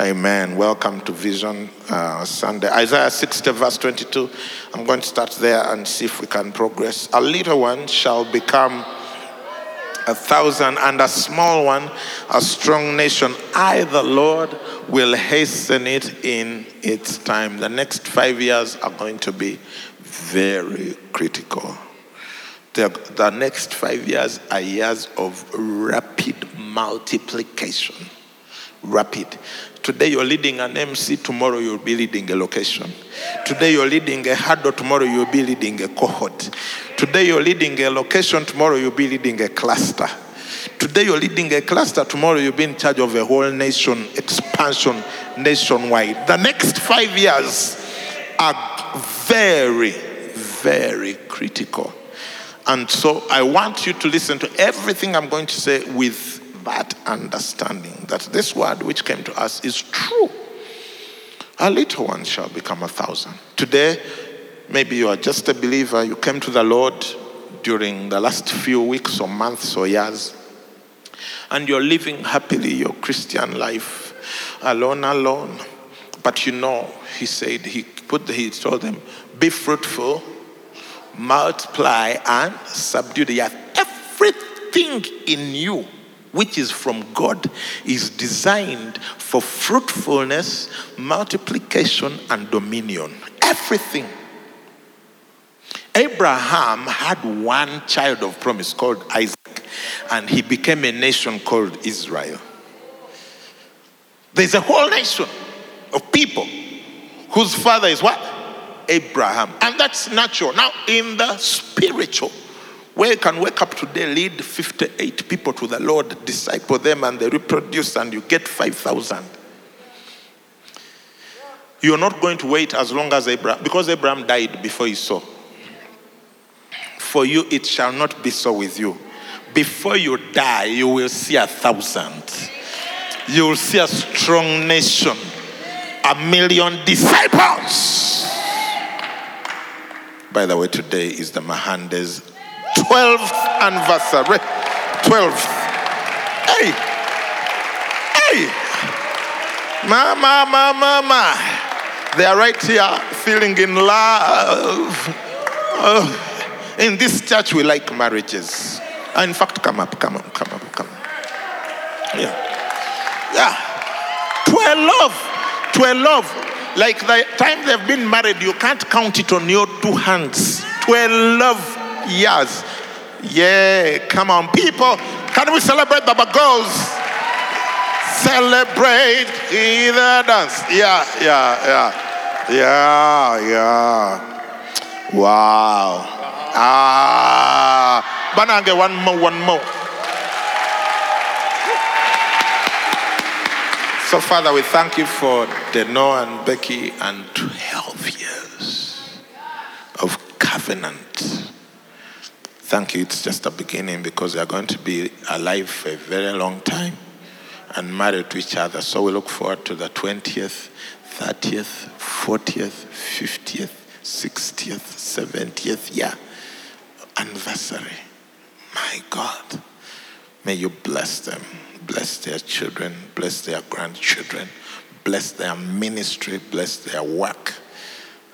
Amen. Welcome to Vision uh, Sunday. Isaiah 60, verse 22. I'm going to start there and see if we can progress. A little one shall become a thousand, and a small one a strong nation. I, the Lord, will hasten it in its time. The next five years are going to be very critical. The, the next five years are years of rapid multiplication rapid. Today you're leading an MC, tomorrow you'll be leading a location. Today you're leading a huddle, tomorrow you'll be leading a cohort. Today you're leading a location, tomorrow you'll be leading a cluster. Today you're leading a cluster, tomorrow you'll be in charge of a whole nation, expansion nationwide. The next five years are very, very critical. And so I want you to listen to everything I'm going to say with that understanding that this word which came to us is true. A little one shall become a thousand. Today, maybe you are just a believer, you came to the Lord during the last few weeks or months or years, and you're living happily your Christian life alone, alone. But you know, he said, he put, he told them, be fruitful, multiply, and subdue the earth. Everything in you which is from God is designed for fruitfulness, multiplication, and dominion. Everything. Abraham had one child of promise called Isaac, and he became a nation called Israel. There's a whole nation of people whose father is what? Abraham. And that's natural. Now, in the spiritual, where you can wake up today, lead 58 people to the Lord, disciple them, and they reproduce, and you get 5,000. You're not going to wait as long as Abraham, because Abraham died before he saw. For you, it shall not be so with you. Before you die, you will see a thousand. You will see a strong nation, a million disciples. By the way, today is the Mahandes 12th anniversary. 12th. Hey. Hey. Mama, mama, mama. They are right here feeling in love. Oh, in this church, we like marriages. Uh, In fact, come up, come up, come up, come up. Yeah. Yeah. To a love. To a love. Like the time they've been married, you can't count it on your two hands. To a love years. Yeah, come on, people. Can we celebrate the girls? Celebrate the dance. Yeah, yeah, yeah. Yeah, yeah. Wow. Ah. Banange, one more, one more. So, Father, we thank you for Deno and Becky and 12 years of covenant. Thank you. It's just a beginning because they are going to be alive for a very long time and married to each other. So we look forward to the 20th, 30th, 40th, 50th, 60th, 70th year anniversary. My God. May you bless them, bless their children, bless their grandchildren, bless their ministry, bless their work,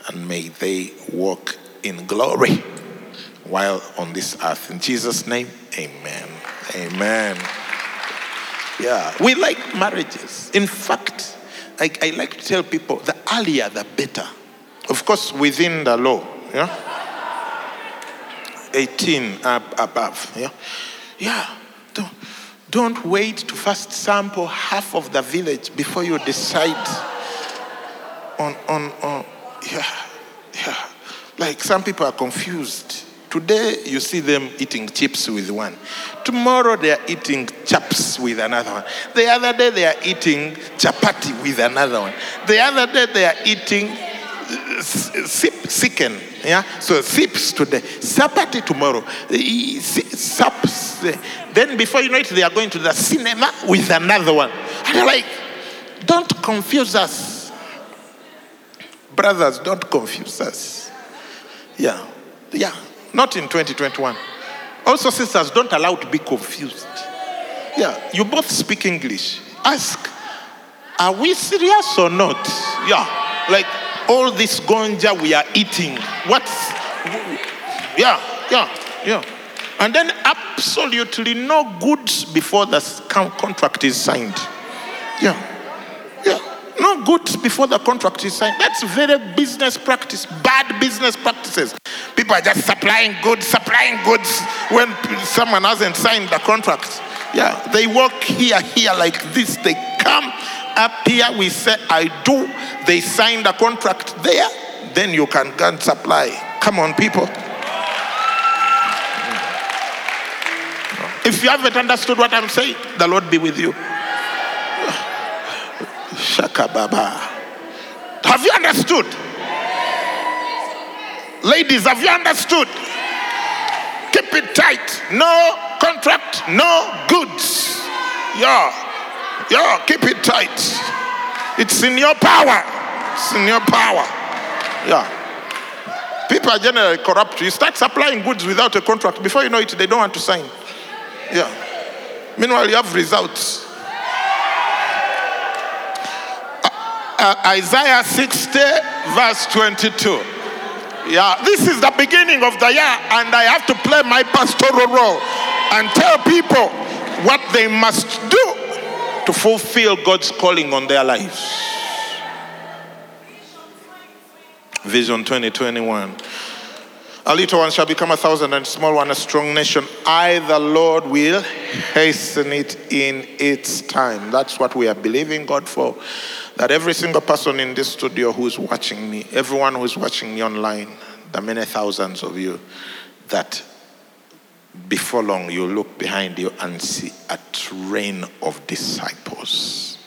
and may they walk in glory while on this earth. In Jesus' name, amen. Amen. Yeah, we like marriages. In fact, I, I like to tell people the earlier the better. Of course, within the law, yeah? 18 up above, yeah? Yeah. Don't, don't wait to first sample half of the village before you decide on, on, on, yeah, yeah. Like some people are confused. Today you see them eating chips with one. Tomorrow they are eating chaps with another one. The other day they are eating chapati with another one. The other day they are eating s- sip, sicken. Yeah. So sips today, chapati tomorrow, si- saps. eh. Then before you know it, they are going to the cinema with another one. And like, don't confuse us, brothers. Don't confuse us. Yeah, yeah. Not in 2021. Also, sisters, don't allow to be confused. Yeah, you both speak English. Ask, are we serious or not? Yeah, like all this gonja we are eating. What's, yeah, yeah, yeah. And then absolutely no goods before the contract is signed. Yeah, yeah. No goods before the contract is signed. That's very business practice, bad business practices. People are just supplying goods, supplying goods when someone hasn't signed the contract. Yeah, they work here, here like this. They come up here, we say, I do. They sign the contract there, then you can and supply. Come on, people. If you haven't understood what I'm saying, the Lord be with you. Shaka Baba. Have you understood? Ladies, have you understood? Keep it tight. No contract, no goods. Yeah. Yeah, keep it tight. It's in your power. It's in your power. Yeah. People are generally corrupt. You start supplying goods without a contract. Before you know it, they don't want to sign. Yeah. Meanwhile, you have results. Uh, Isaiah 60, verse 22. Yeah, this is the beginning of the year, and I have to play my pastoral role and tell people what they must do to fulfill God's calling on their lives. Vision 2021. A little one shall become a thousand, and a small one a strong nation. I, the Lord, will hasten it in its time. That's what we are believing God for. That every single person in this studio who's watching me, everyone who's watching me online, the many thousands of you, that before long you look behind you and see a train of disciples.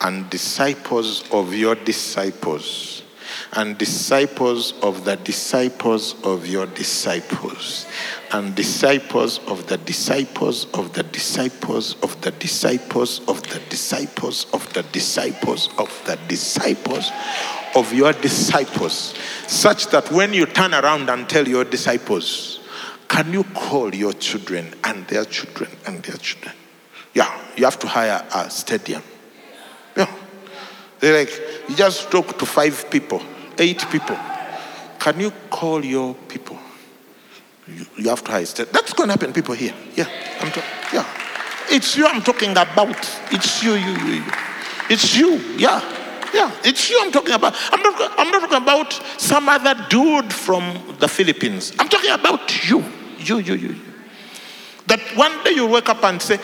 And disciples of your disciples and disciples of the disciples of your disciples. And disciples of the disciples of the disciples of the disciples of the disciples of the disciples of the disciples of your disciples. Such that when you turn around and tell your disciples can you call your children and their children and their children? Yeah you have to hire a stadium. Yeah. They're like, you just talk to five people, eight people. Can you call your people? You, you have to That's going to happen, people here. Yeah, I'm. Yeah, it's you I'm talking about. It's you, you, you, you. It's you. Yeah, yeah. It's you I'm talking about. I'm not. I'm not talking about some other dude from the Philippines. I'm talking about you. You, you, you, you. That one day you wake up and say,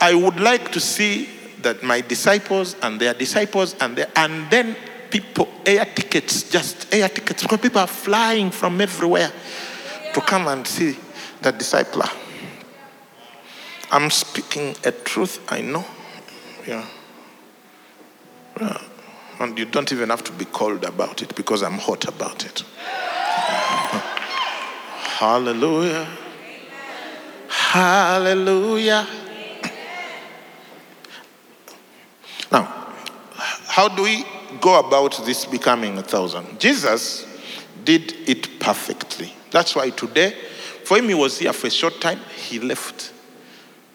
I would like to see that my disciples and their disciples and their, and then people, air tickets, just air tickets, because people are flying from everywhere to come and see the discipler. I'm speaking a truth I know. Yeah. Yeah. And you don't even have to be called about it because I'm hot about it. Hallelujah. Hallelujah. Now, how do we go about this becoming a thousand? Jesus did it perfectly. That's why today, for him, he was here for a short time, he left.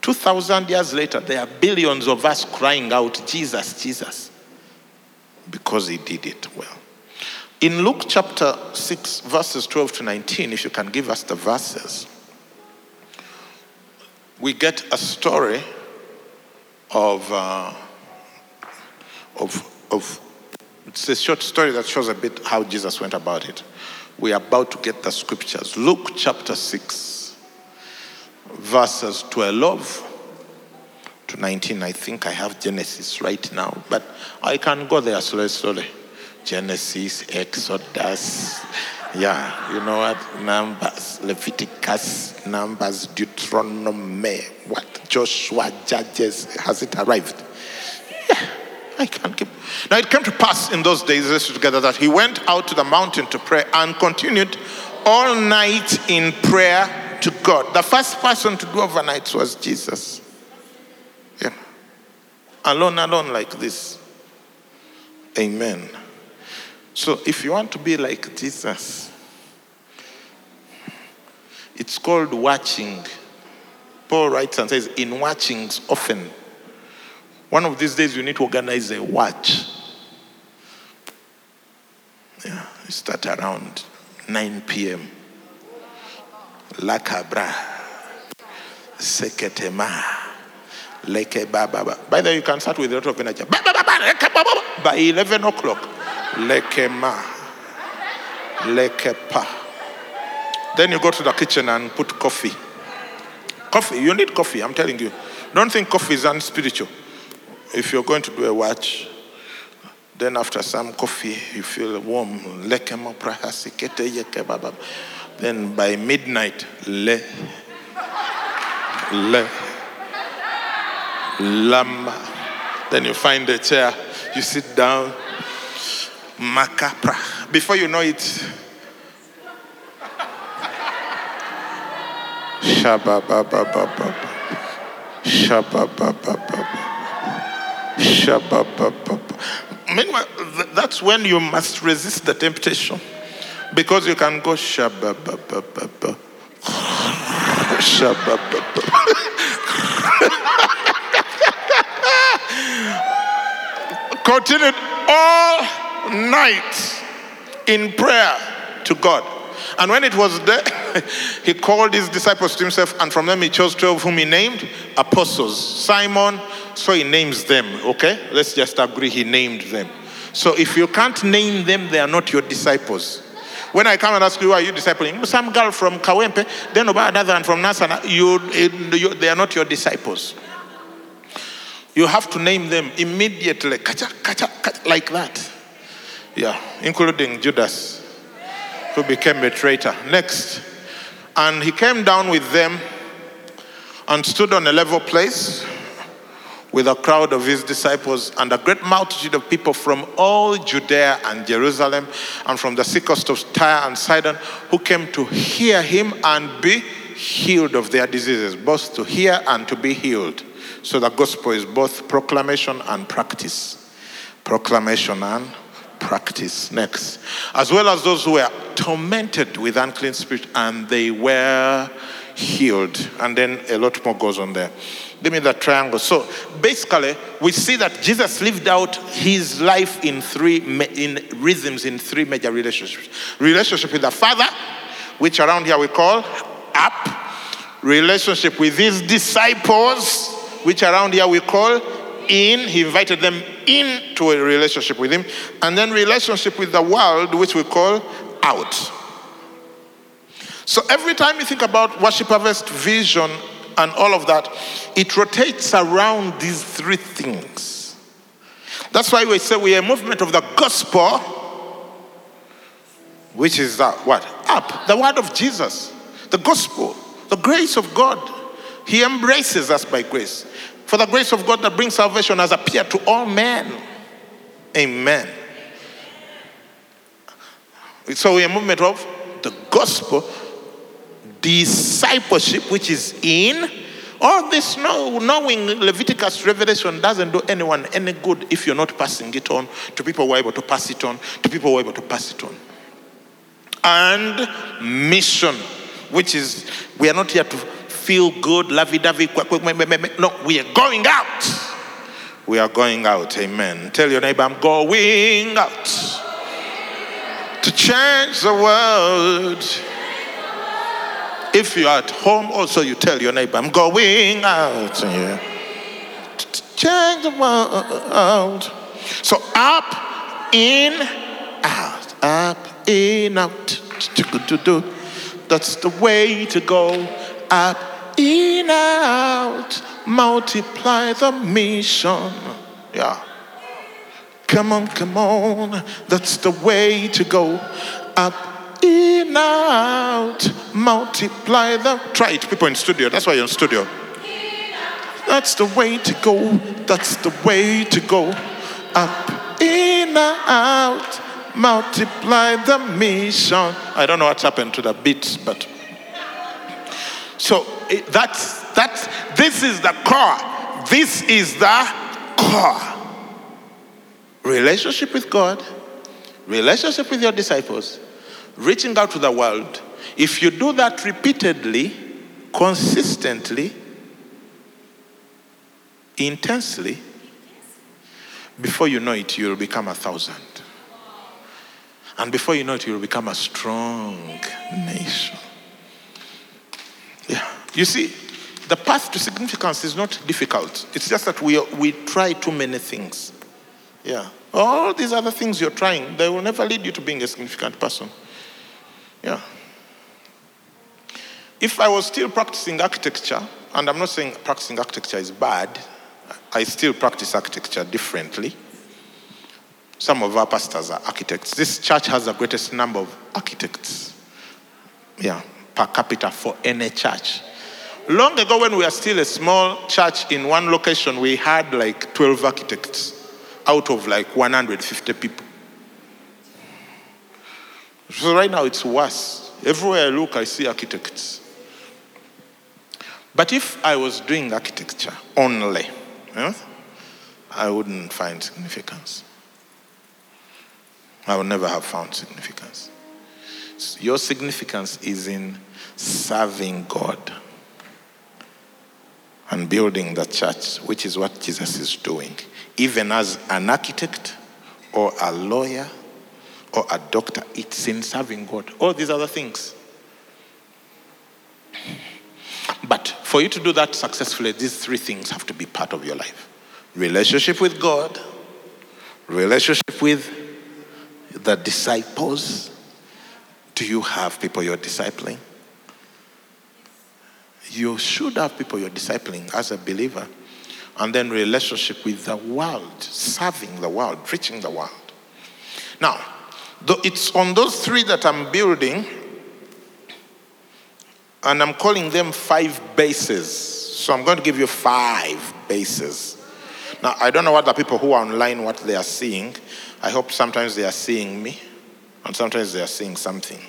2,000 years later, there are billions of us crying out, Jesus, Jesus, because he did it well. In Luke chapter 6, verses 12 to 19, if you can give us the verses, we get a story of, uh, of, of, it's a short story that shows a bit how Jesus went about it. We are about to get the scriptures. Luke chapter 6, verses 12 to 19. I think I have Genesis right now, but I can go there slowly, slowly. Genesis, Exodus, yeah, you know what? Numbers, Leviticus, Numbers, Deuteronomy, what? Joshua, Judges. Has it arrived? Yeah, I can't keep. Now it came to pass in those days, let's together, that he went out to the mountain to pray and continued all night in prayer to God. The first person to do overnights was Jesus. Yeah. Alone, alone like this. Amen. So if you want to be like Jesus, it's called watching. Paul writes and says, in watchings often. One of these days you need to organize a watch. Yeah, start around 9 p.m. Lakabra, Seketema, Leke Baba. By the way, you can start with a lot of energy. By 11 o'clock, Leke Ma, Leke Pa. Then you go to the kitchen and put coffee. Coffee, you need coffee, I'm telling you. Don't think coffee is unspiritual. If you're going to do a watch, then after some coffee, you feel warm. Then by midnight, le, le, lama. Then you find a chair, you sit down, makapra. Before you know it, shabababababa, shabababababa, shababababa. Meanwhile, that's when you must resist the temptation. Because you can go shababababa. continued all night in prayer to God. And when it was day, he called his disciples to himself, and from them he chose 12 whom he named apostles. Simon, so he names them, okay? Let's just agree he named them. So if you can't name them, they are not your disciples. When I come and ask you, who are you discipling? Some girl from Kawempe, then about another one from Nansana, you, you, they are not your disciples. You have to name them immediately, kacha, kacha, kacha, like that. Yeah, including Judas, who became a traitor. Next. And he came down with them and stood on a level place with a crowd of his disciples and a great multitude of people from all Judea and Jerusalem and from the seacoast of Tyre and Sidon who came to hear him and be healed of their diseases, both to hear and to be healed. So the gospel is both proclamation and practice. Proclamation and practice. Next. As well as those who were tormented with unclean spirit and they were healed. And then a lot more goes on there. Give me that triangle. So basically, we see that Jesus lived out his life in three in rhythms in three major relationships. Relationship with the Father, which around here we call up. Relationship with his disciples, which around here we call in. He invited them into a relationship with him. And then relationship with the world, which we call out. So every time you think about worship harvest vision and all of that, it rotates around these three things. That's why we say we are a movement of the gospel, which is that what? Up. The word of Jesus, the gospel, the grace of God. He embraces us by grace. For the grace of God that brings salvation has appeared to all men. Amen. So we are a movement of the gospel, discipleship, which is in. All this know, knowing Leviticus Revelation doesn't do anyone any good if you're not passing it on to people who are able to pass it on, to people who are able to pass it on. And mission, which is we are not here to feel good, lovey dovey. No, we are going out. We are going out. Amen. Tell your neighbor, I'm going out to change the world. If you're at home, also you tell your neighbor, I'm going out to change the world. So up, in, out, up, in, out. That's the way to go. Up, in, out. Multiply the mission. Yeah. Come on, come on. That's the way to go. Up, in, out. Multiply the. Try it, people in studio. That's why you're in studio. That's the way to go. That's the way to go. Up, in out, multiply the mission. I don't know what happened to the beat, but so it, that's that's this is the core. This is the core. Relationship with God, relationship with your disciples, reaching out to the world. If you do that repeatedly, consistently, intensely, before you know it, you'll become a thousand. And before you know it, you'll become a strong nation. Yeah. You see, the path to significance is not difficult. It's just that we, we try too many things. Yeah. All these other things you're trying, they will never lead you to being a significant person. Yeah. If I was still practicing architecture, and I'm not saying practicing architecture is bad, I still practice architecture differently. Some of our pastors are architects. This church has the greatest number of architects, yeah, per capita for any church. Long ago, when we were still a small church in one location, we had like 12 architects out of like 150 people. So right now it's worse. Everywhere I look, I see architects. But if I was doing architecture only, yeah, I wouldn't find significance. I would never have found significance. Your significance is in serving God and building the church, which is what Jesus is doing. Even as an architect or a lawyer or a doctor, it's in serving God. All these other things. But for you to do that successfully, these three things have to be part of your life relationship with God, relationship with the disciples. Do you have people you're discipling? You should have people you're discipling as a believer. And then relationship with the world, serving the world, reaching the world. Now, it's on those three that I'm building, and I'm calling them five bases. So I'm going to give you five bases. Now, I don't know what the people who are online, what they are seeing. I hope sometimes they are seeing me, and sometimes they are seeing something.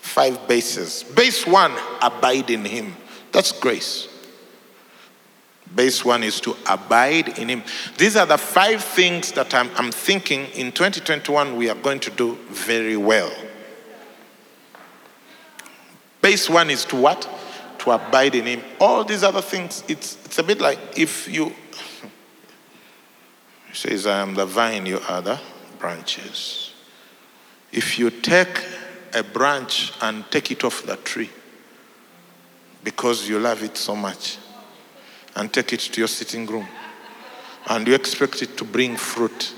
Five bases. Base one, abide in Him. That's grace. Base one is to abide in Him. These are the five things that I'm, I'm thinking in 2021 we are going to do very well. Base one is to what? To abide in Him. All these other things, it's, it's a bit like if you. Says, I am the vine, you are the branches. If you take a branch and take it off the tree because you love it so much and take it to your sitting room and you expect it to bring fruit,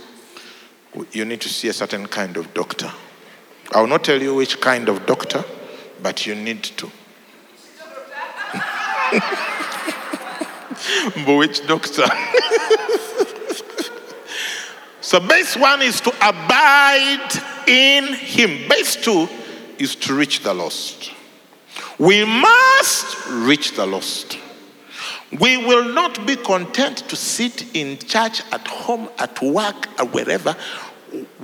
you need to see a certain kind of doctor. I will not tell you which kind of doctor, but you need to. but which doctor? so, base one is to abide in Him. Base two is to reach the lost. We must reach the lost. We will not be content to sit in church, at home, at work, or wherever.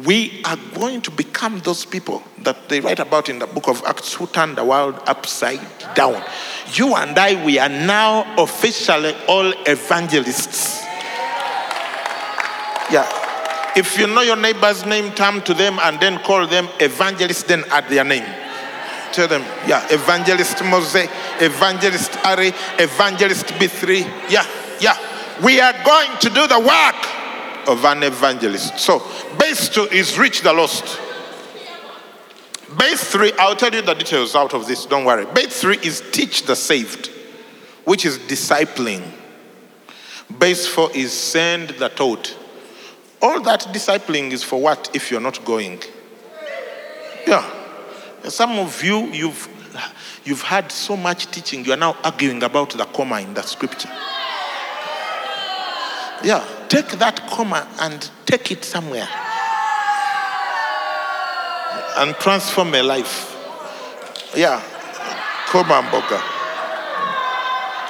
We are going to become those people that they write about in the book of Acts who turned the world upside down. You and I, we are now officially all evangelists. Yeah. If you know your neighbor's name, turn to them and then call them evangelists, then add their name. Tell them, yeah, evangelist Mose, evangelist Ari, evangelist B3. Yeah, yeah. We are going to do the work of an evangelist. So, base two is reach the lost. Base three, I'll tell you the details out of this, don't worry. Base three is teach the saved, which is discipling. Base four is send the taught. All that discipling is for what if you're not going? Yeah. Some of you, you've, you've had so much teaching, you are now arguing about the comma in the scripture. Yeah, take that comma and take it somewhere and transform a life. Yeah, comma mboga.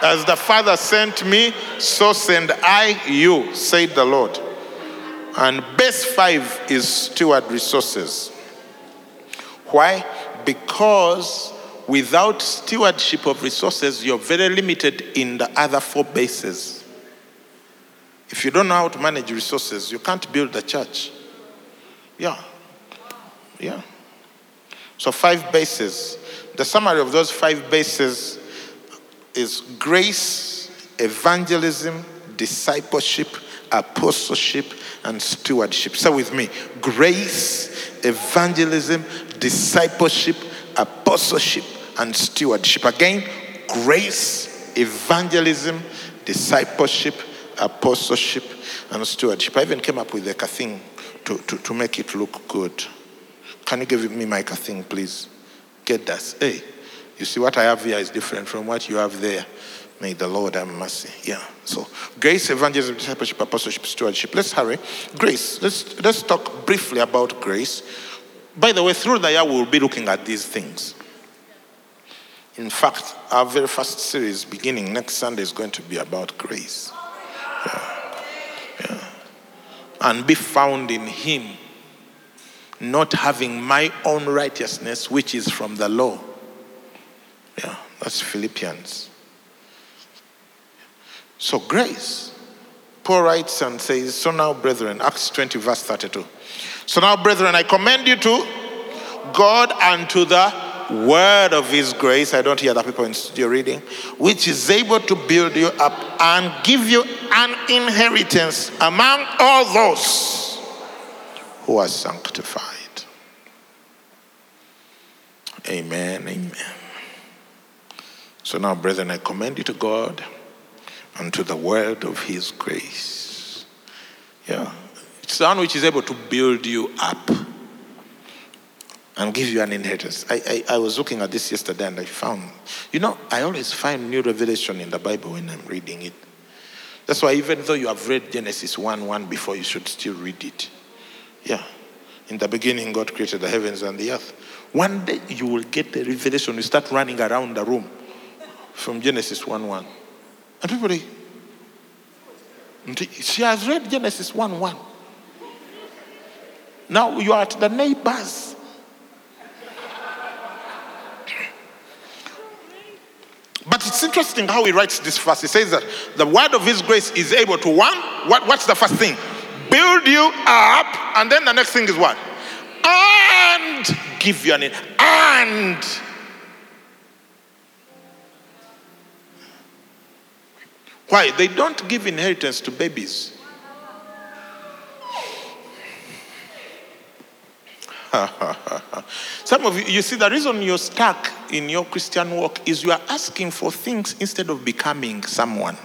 As the Father sent me, so send I you, said the Lord. And base five is steward resources. Why? Because without stewardship of resources, you're very limited in the other four bases. If you don't know how to manage resources, you can't build the church. Yeah. Yeah. So, five bases. The summary of those five bases is grace, evangelism, discipleship, apostleship, and stewardship. Say with me grace, evangelism, discipleship, apostleship, and stewardship. Again, grace, evangelism, discipleship, apostleship, and stewardship. I even came up with like a thing to, to, to make it look good. Can you give me my thing, please? Get that. Hey, you see what I have here is different from what you have there. May the Lord have mercy. Yeah. So grace, evangelism, discipleship, apostleship, stewardship. Let's hurry. Grace. Let's let's talk briefly about grace. By the way, through the year we'll be looking at these things. In fact, our very first series beginning next Sunday is going to be about grace. Yeah. Yeah. And be found in him, not having my own righteousness, which is from the law. Yeah, that's Philippians. So, grace. Paul writes and says, So now, brethren, Acts 20, verse 32. So now, brethren, I commend you to God and to the word of his grace. I don't hear the people in studio reading, which is able to build you up and give you an inheritance among all those who are sanctified. Amen. Amen. So now, brethren, I commend you to God and to the word of his grace. Yeah. It's the one which is able to build you up and give you an inheritance. I, I, I was looking at this yesterday and I found, you know, I always find new revelation in the Bible when I'm reading it. That's why even though you have read Genesis 1 1 before, you should still read it. Yeah. In the beginning, God created the heavens and the earth. One day you will get the revelation. You start running around the room from Genesis 1 1. People, she has read Genesis 1 1. Now you are at the neighbors. But it's interesting how he writes this verse. He says that the word of his grace is able to one, what, what's the first thing? Build you up, and then the next thing is what? And give you an and why? They don't give inheritance to babies. Some of you you see the reason you're stuck in your christian walk is you are asking for things instead of becoming someone.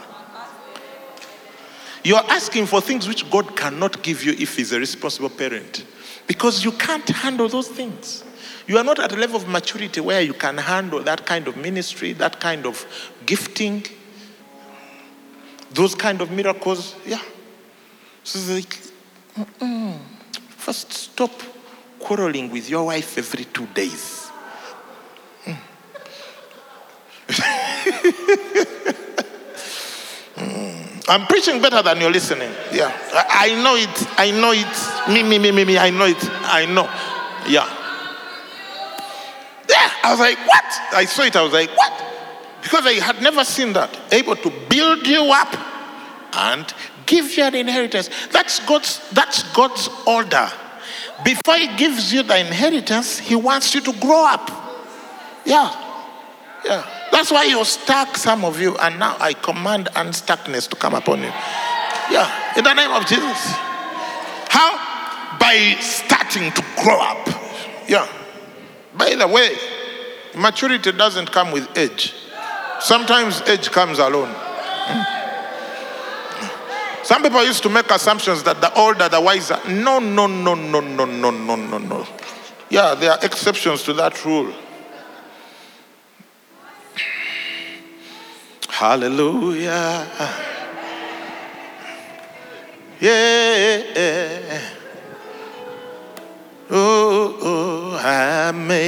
You're asking for things which god cannot give you if he's a responsible parent. Because you can't handle those things. You are not at a level of maturity where you can handle that kind of ministry that kind of gifting those kind of miracles yeah. So it's like mm-mm. first stop quarreling with your wife every two days. Mm. Mm. i'm preaching better than you're listening. Yeah. I, I know it. I know it. Me me me me me. I know it. I know. Yeah. Yeah. I was like what? I saw it. I was like what because I had never seen that. Able to build you up and give you an inheritance. That's God's, that's God's order. Before He gives you the inheritance, He wants you to grow up. Yeah. Yeah. That's why He stuck some of you, and now I command unstuckness to come upon you. Yeah. In the name of Jesus. How? By starting to grow up. Yeah. By the way, maturity doesn't come with age. Sometimes age comes alone. Some people used to make assumptions that the older, the wiser. No, no, no, no, no, no, no, no, no. Yeah, there are exceptions to that rule. Hallelujah. Yeah. Oh, oh, amazing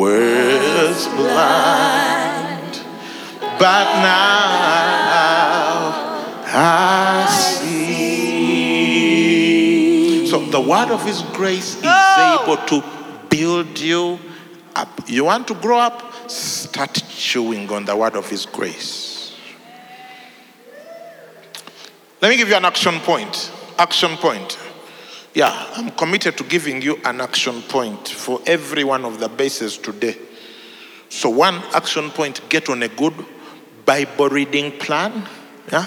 Was blind, but now I see. So the word of His grace is oh. able to build you up. You want to grow up? Start chewing on the word of His grace. Let me give you an action point. Action point. Yeah, I'm committed to giving you an action point for every one of the bases today. So, one action point get on a good Bible reading plan. Yeah,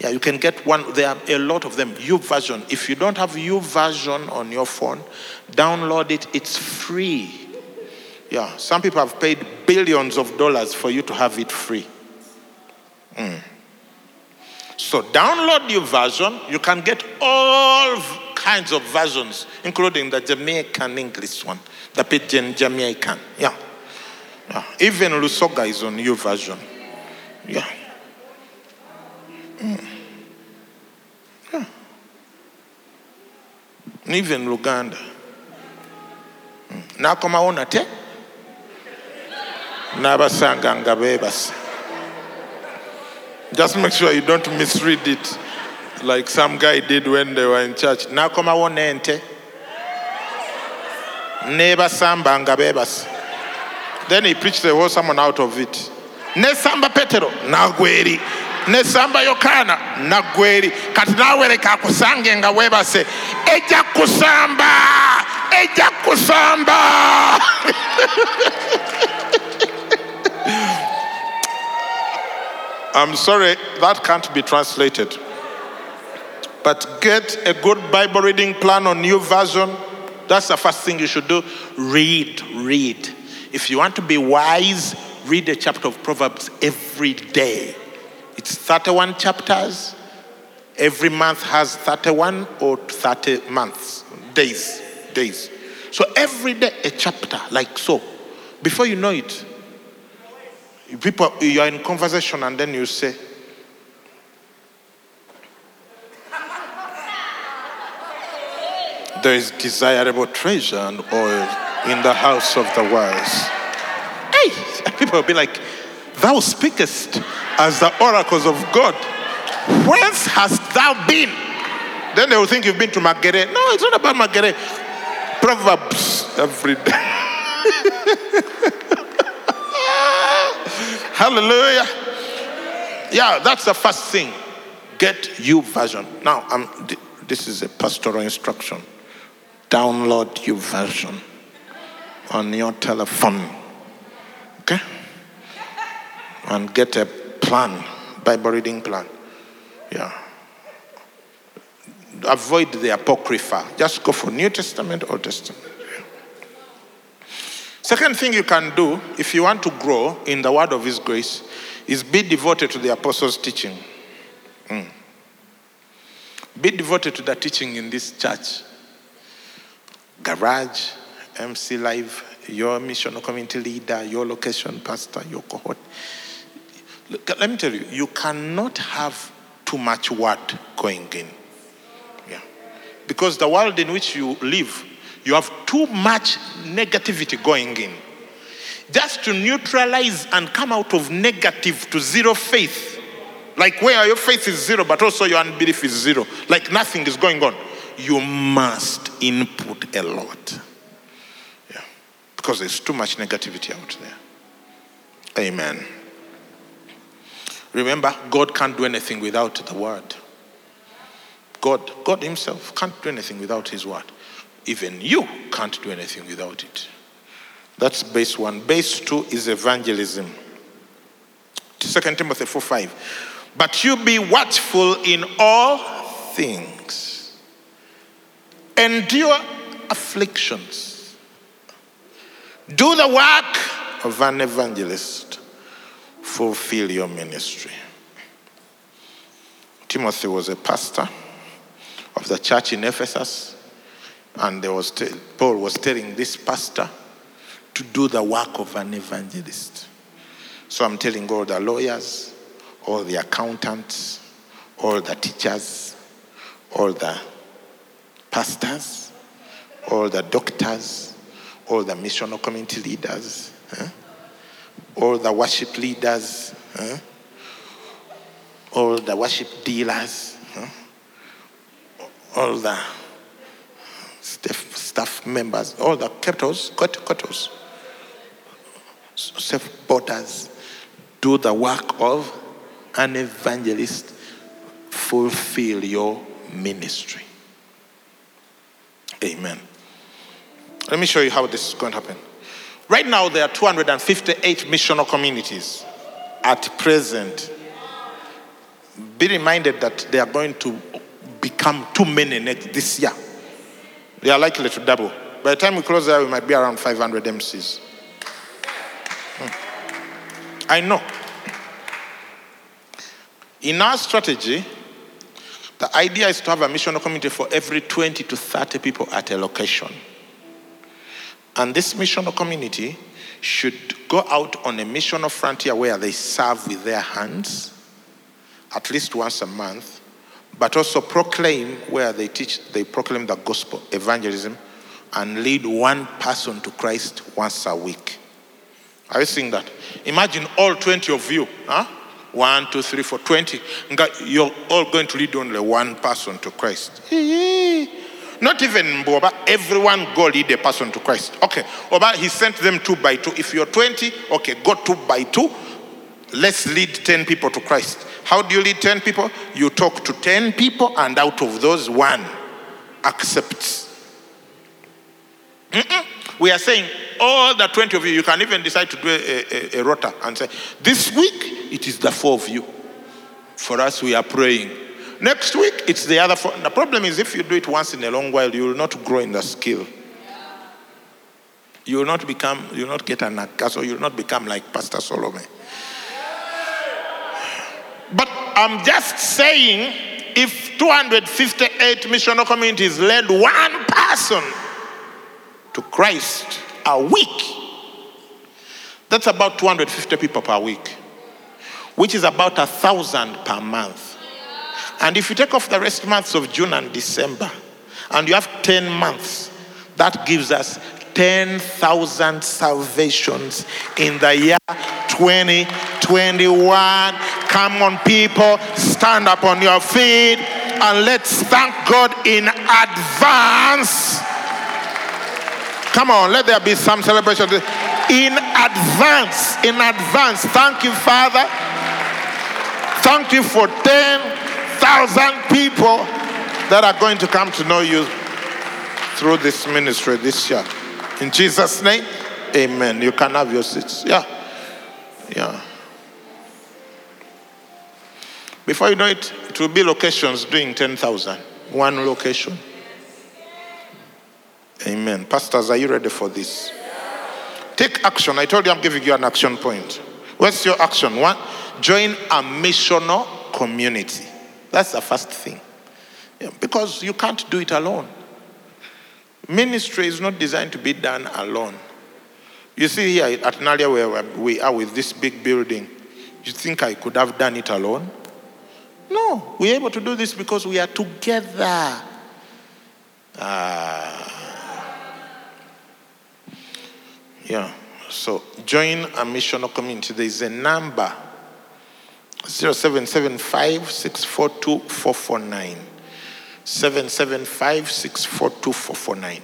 yeah, you can get one. There are a lot of them. YouVersion. If you don't have YouVersion on your phone, download it. It's free. Yeah, some people have paid billions of dollars for you to have it free. Mm. So download your version. You can get all kinds of versions, including the Jamaican English one, the Pidgin Jamaican. Yeah. yeah. Even Lusoga is on your version. Yeah. Mm. Yeah. Even Luganda. Mm. Nakomawo nate n'abasanga nga beebase. Just make sure you don't misread it like some guy did when they were in church. Nakomawo n'ente n'ebasamba nga beebase. Then he preached the whole sermon out of it. Ne samba Petero nagweri. Nesamba Yokaana nagweri. Kati naawe leka akusange nga weebase. Ejja kusamba. Ejja kusamba. I'm sorry, that can't be translated. But get a good Bible reading plan on new version. That's the first thing you should do. Read, read. If you want to be wise, read a chapter of Proverbs every day. It's 31 chapters. Every month has 31 or 30 months, days, days. So every day a chapter, like so. Before you know it, people you are in conversation and then you say there is desirable treasure and oil in the house of the wise hey people will be like thou speakest as the oracles of god whence hast thou been then they will think you've been to Makerere no it's not about Makerere proverbs every day Hallelujah. Yeah, that's the first thing. Get YouVersion. Now, I'm, this is a pastoral instruction. Download YouVersion on your telephone. Okay? And get a plan, Bible reading plan. Yeah. Avoid the Apocrypha. Just go for New Testament, Old Testament. Second thing you can do if you want to grow in the word of His grace is be devoted to the apostles' teaching. Mm. Be devoted to the teaching in this church. Garage, MC Live, your missional community leader, your location pastor, your cohort. Look, let me tell you, you cannot have too much word going in. Yeah. Because the world in which you live, you have too much negativity going in. Just to neutralize and come out of negative to zero faith. Like where your faith is zero, but also your unbelief is zero. Like nothing is going on. You must input a lot. Yeah. Because there's too much negativity out there. Amen. Remember, God can't do anything without the word. God, God Himself can't do anything without His word. Even you can't do anything without it. That's base one. Base two is evangelism. 2 Timothy 4 5. But you be watchful in all things, endure afflictions, do the work of an evangelist, fulfill your ministry. Timothy was a pastor of the church in Ephesus, and there was te- Paul was telling this pastor to do the work of an evangelist. So I'm telling all the lawyers, all the accountants, all the teachers, all the pastors, all the doctors, all the missional community leaders, eh, all the worship leaders, eh, all the worship dealers, eh, all the staff, staff members, all the capitals, capitals, safe borders, do the work of an evangelist, fulfill your ministry. Amen. Let me show you how this is going to happen. Right now, there are 258 missional communities at present. Be reminded that they are going to become too many next, this year. They are likely to double. By the time we close there, we might be around 500 MCs. Hmm. I know. In our strategy, the idea is to have a missional community for every 20 to 30 people at a location. And this missional community should go out on a missional frontier where they serve with their hands at least once a month, but also proclaim where they teach, they proclaim the gospel, evangelism, and lead one person to Christ once a week. Are you seeing that? Imagine all 20 of you, huh? One, two, three, four, 20. You're all going to lead only one person to Christ. Not even Mboba, everyone go lead a person to Christ. Okay, Oba, he sent them two by two. If you're 20, okay, go two by two. Let's lead 10 people to Christ. How do you lead 10 people? You talk to 10 people, and out of those, one accepts. Mm-mm. We are saying all the 20 of you, you can even decide to do a, a, a rota and say, this week it is the four of you. For us, we are praying. Next week, it's the other four. The problem is if you do it once in a long while, you will not grow in the skill. You will not become, you will not get an so you will not become like Pastor Solomon. But I'm just saying, if 258 missional communities led one person to Christ a week, that's about 250 people per week, which is about a thousand per month. And if you take off the rest months of June and December, and you have 10 months, that gives us 10,000 salvations in the year 2021. Come on, people, stand up on your feet and let's thank God in advance. Come on, let there be some celebration. In advance, in advance. Thank you, Father. Thank you for 10,000 people that are going to come to know you through this ministry this year. In Jesus' name, amen. You can have your seats. Yeah. Yeah. Before you know it, it will be locations doing 10,000. One location. Amen. Pastors, are you ready for this? Take action. I told you I'm giving you an action point. What's your action? One, join a missional community. That's the first thing. Because you can't do it alone. Ministry is not designed to be done alone. You see here at Naalya where we are with this big building, you think I could have done it alone? No, we're able to do this because we are together. Ah. Yeah. So join a missional community. There is a number 0775 642 449. 775 642 449.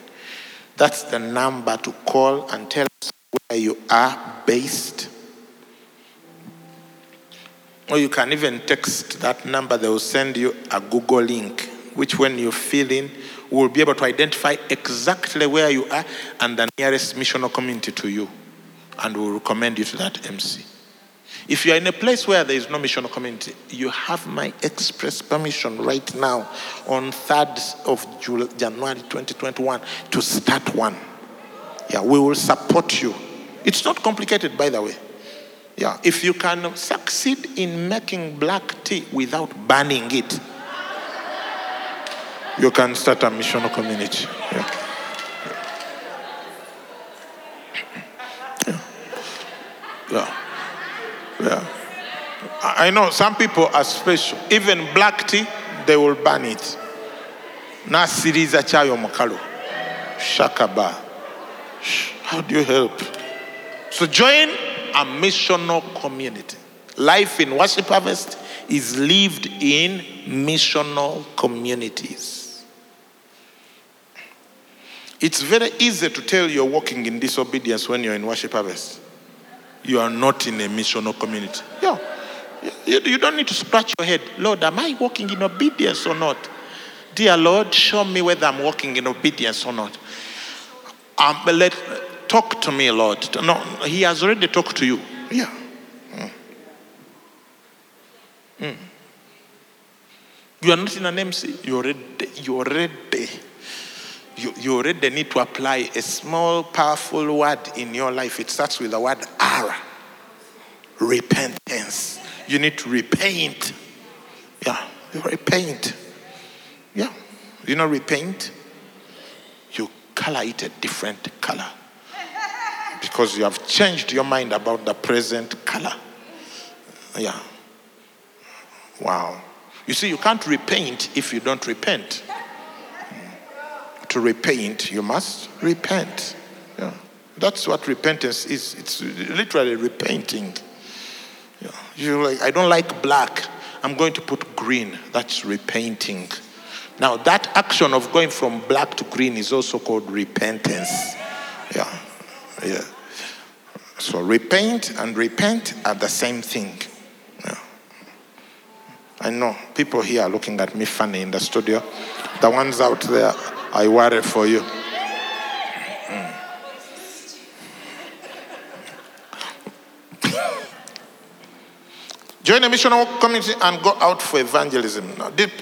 That's the number to call and tell us where you are based. Or you can even text that number, they will send you a Google link, which when you fill in, we'll be able to identify exactly where you are and the nearest missional community to you. And we'll recommend you to that MC. If you are in a place where there is no missional community, you have my express permission right now on 3rd of Jul- January 2021 to start one. Yeah, we will support you. It's not complicated, by the way. Yeah, if you can succeed in making black tea without burning it, you can start a missional community. Yeah. Yeah. Yeah. I know some people are special. Even black tea, they will burn it. Nasiriza chayo mukalo. Shakaba. How do you help? So join a missional community. Life in Worship Harvest is lived in missional communities. It's very easy to tell you're walking in disobedience when you're in Worship Harvest. You are not in a missional community. Yeah. You, you don't need to scratch your head. Lord, am I walking in obedience or not? Dear Lord, show me whether I'm walking in obedience or not. Um, let, talk to me, Lord. No, he has already talked to you. Yeah. Mm. Mm. You are not in an MC. You already, you already, you, you already need to apply a small, powerful word in your life. It starts with the word ara. Repentance. You need to repaint. Yeah, you repaint. Yeah. You know, repaint? You color it a different color because you have changed your mind about the present color. Yeah. Wow. You see, you can't repaint if you don't repent. To repaint, you must repent. Yeah. That's what repentance is. It's literally repainting. Yeah. You're like, I don't like black. I'm going to put green. That's repainting. Now, that action of going from black to green is also called repentance. Yeah. Yeah. So repent and repent are the same thing. Yeah. I know people here are looking at me funny in the studio. The ones out there, I worry for you. Mm. Join a missional community and go out for evangelism.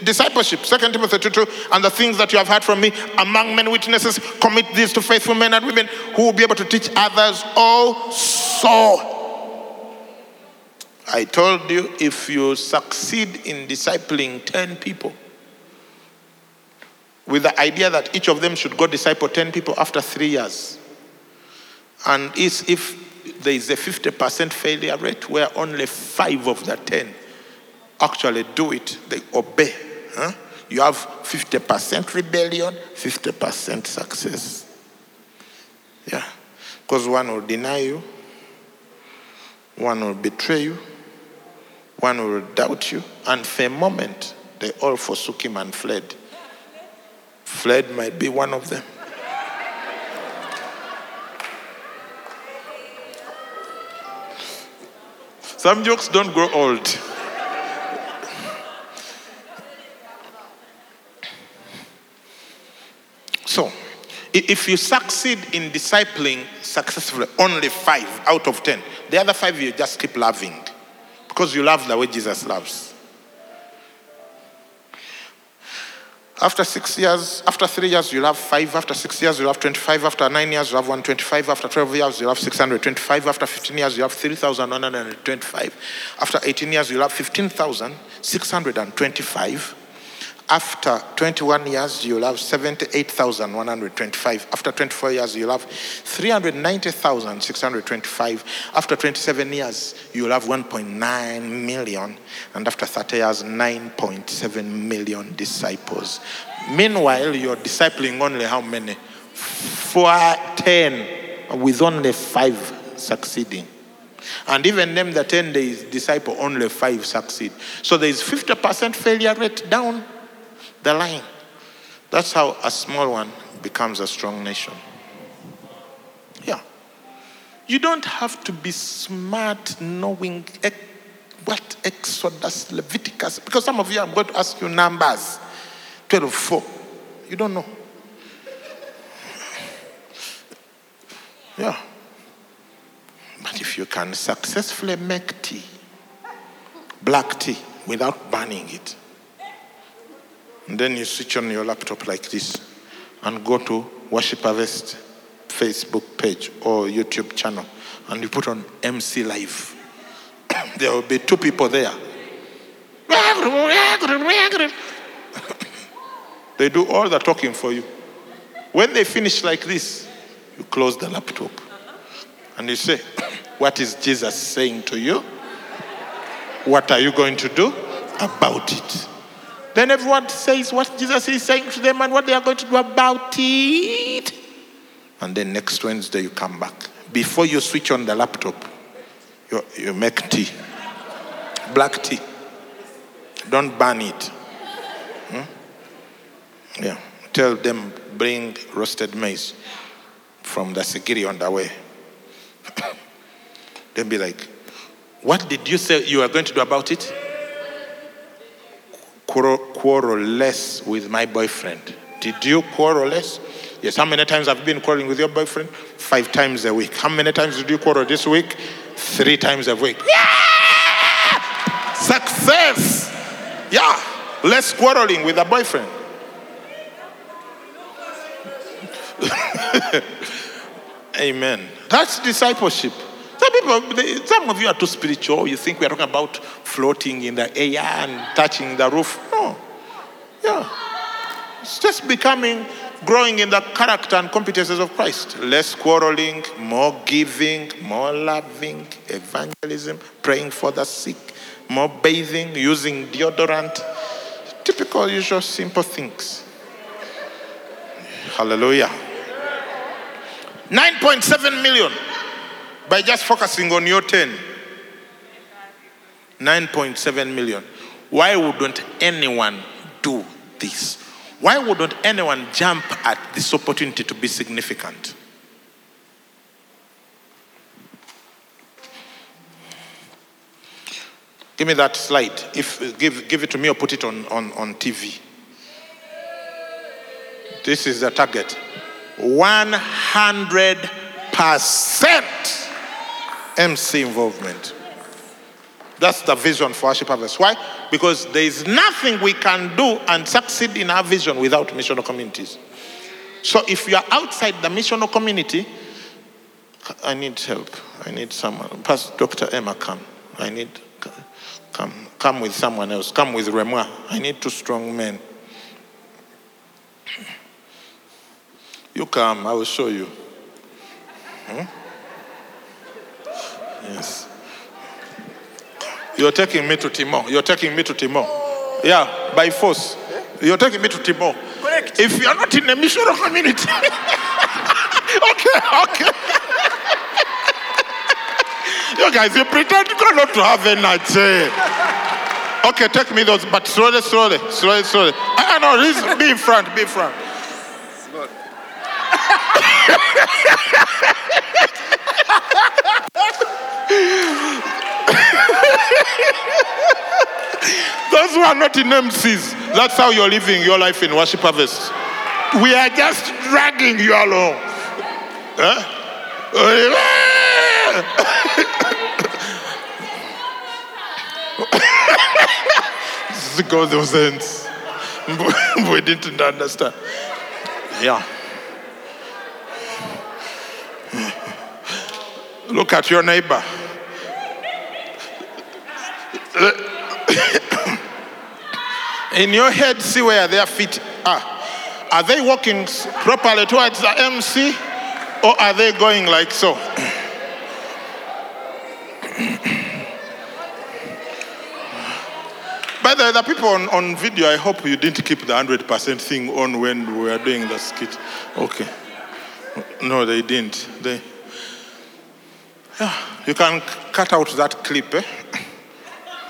Discipleship, 2 Timothy 2 2, and the things that you have heard from me among many witnesses, commit these to faithful men and women who will be able to teach others also. I told you if you succeed in discipling 10 people, with the idea that each of them should go disciple 10 people after three years, and if there is a 50% failure rate where only five of the 10 actually do it, they obey. huh? You have 50% rebellion, 50% success. Yeah. Because one will deny you, one will betray you, one will doubt you, and for a moment, they all forsook him and fled. Fled might be one of them. Some jokes don't grow old. So, if you succeed in discipling successfully only five out of ten, the other five you just keep loving because you love the way Jesus loves. After six years, after three years, you'll have five. After six years, you'll have 25. After nine years, you'll have 125. After 12 years, you'll have 625. After 15 years, you'll have 3,125. After 18 years, you'll have 15,625. After 21 years, you'll have 78,125. After 24 years, you'll have 390,625. After 27 years, you'll have 1.9 million. And after 30 years, 9.7 million disciples. Meanwhile, you're discipling only how many? Four, 10, with only five succeeding. And even them, the 10 days disciple, only five succeed. So there is 50% failure rate down the line. That's how a small one becomes a strong nation. Yeah. You don't have to be smart knowing what Exodus, Leviticus, because some of you, I'm going to ask you numbers 12, 4. You don't know. Yeah. But if you can successfully make tea, black tea, without burning it, and then you switch on your laptop like this and go to Worship Harvest Facebook page or YouTube channel and you put on MC Live. There will be two people there. They do all the talking for you. When they finish like this, you close the laptop and you say, What is Jesus saying to you? What are you going to do about it? Then everyone says what Jesus is saying to them and what they are going to do about it. And then next Wednesday you come back. Before you switch on the laptop, you, you make tea. Black tea. Don't burn it. Hmm? Yeah. Tell them bring roasted maize from the Sigiri on the way. They'll be like, What did you say you are going to do about it? Quarrel, quarrel less with my boyfriend. Did you quarrel less? Yes. How many times have you been quarreling with your boyfriend? Five times a week. How many times did you quarrel this week? Three times a week. Yeah! Success! Yeah. Less quarreling with a boyfriend. Amen. That's discipleship. Some people, they, some of you are too spiritual. You think we are talking about floating in the air and touching the roof. Yeah. It's just becoming, growing in the character and competences of Christ. Less quarreling, more giving, more loving, evangelism, praying for the sick, more bathing, using deodorant. Typical, usual, simple things. Hallelujah. 9.7 million by just focusing on your 10. 9.7 million. Why wouldn't anyone do this? Why wouldn't anyone jump at this opportunity to be significant? Give me that slide. If give, give it to me or put it on, on, on TV. This is the target. 100% MC involvement. That's the vision for Worship Harvest. Why? Because there is nothing we can do and succeed in our vision without missional communities. So if you are outside the missional community, I need help. I need someone. Pastor Dr. Emma, come. I need come. Come with someone else. Come with Remois. I need two strong men. You come, I will show you. Hmm? Yes. You're taking me to Timor. You're taking me to Timor. Yeah, by force. You're taking me to Timor. Correct. If you're not in a missional community. okay, okay. you guys, you pretend you not to have energy. Okay, take me those, but slowly, slowly, slowly, slowly. I know, this, be in front, be in front. Those who are not in MCs, that's how you're living your life in Worship Harvest. We are just dragging you along. Huh? God of sense. we didn't understand. Yeah. Look at your neighbor. In your head, see where their feet are. Are they walking properly towards the MC or are they going like so? By the way, the people on, on video, I hope you didn't keep the 100% thing on when we were doing the skit. Okay. No, they didn't. They, yeah, you can cut out that clip. Eh?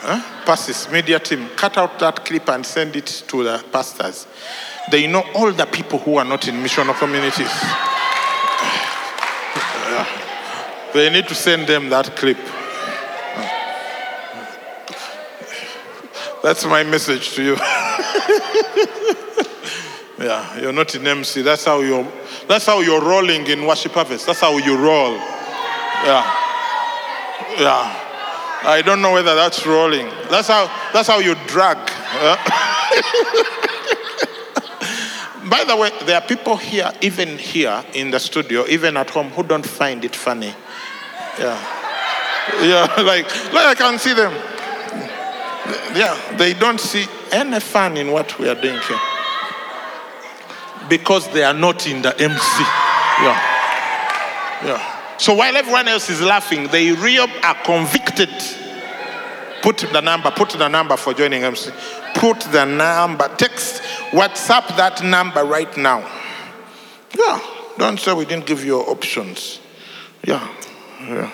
Huh? Passes, media team, cut out that clip and send it to the pastors. They know all the people who are not in missional communities. They need to send them that clip. That's my message to you. yeah, you're not in MC. That's how you're. That's how you're rolling in worship harvest. That's how you roll. Yeah, yeah. I don't know whether that's rolling. That's how. That's how you drag. By the way, there are people here, even here in the studio, even at home, who don't find it funny. Yeah. Yeah, like, like I can see them. Yeah, they don't see any fun in what we are doing here. Because they are not in the MC. Yeah. Yeah. So while everyone else is laughing, they real are convicted. Put the number, put the number for joining MC. Put the number, text, WhatsApp that number right now. Yeah. Don't say we didn't give you options. Yeah. Yeah.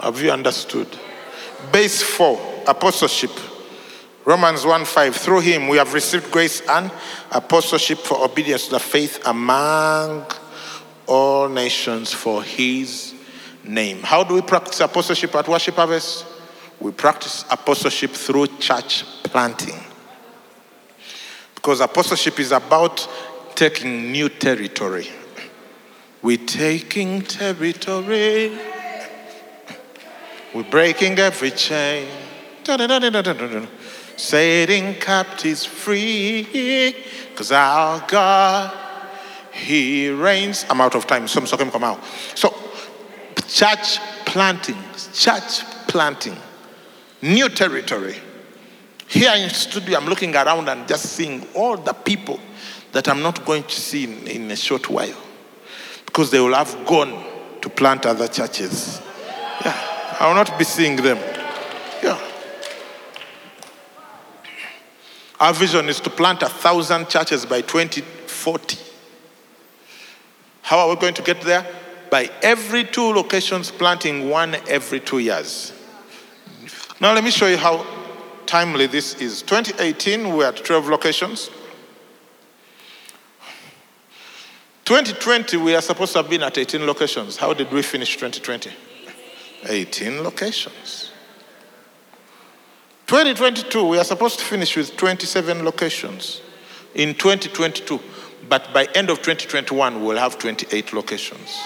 Have you understood? Base four, apostleship. Romans 1 5. Through him we have received grace and apostleship for obedience to the faith among all nations for his name. How do we practice apostleship at Worship Harvest? We practice apostleship through church planting. Because apostleship is about taking new territory. We're taking territory. We're breaking every chain. Da-da-da-da-da-da-da. Setting captives free. Because our God, He reigns. I'm out of time. So come out. So, church planting, church planting, new territory. Here in studio, I'm looking around and just seeing all the people that I'm not going to see in, in a short while because they will have gone to plant other churches. Yeah, I will not be seeing them. Yeah. Our vision is to plant a thousand churches by 2040. How are we going to get there? By every two locations, planting one every two years. Now, let me show you how timely this is. 2018, we had 12 locations. 2020, we are supposed to have been at 18 locations. How did we finish 2020? 18 locations. 2022, we are supposed to finish with 27 locations in 2022. But by end of 2021, we'll have 28 locations.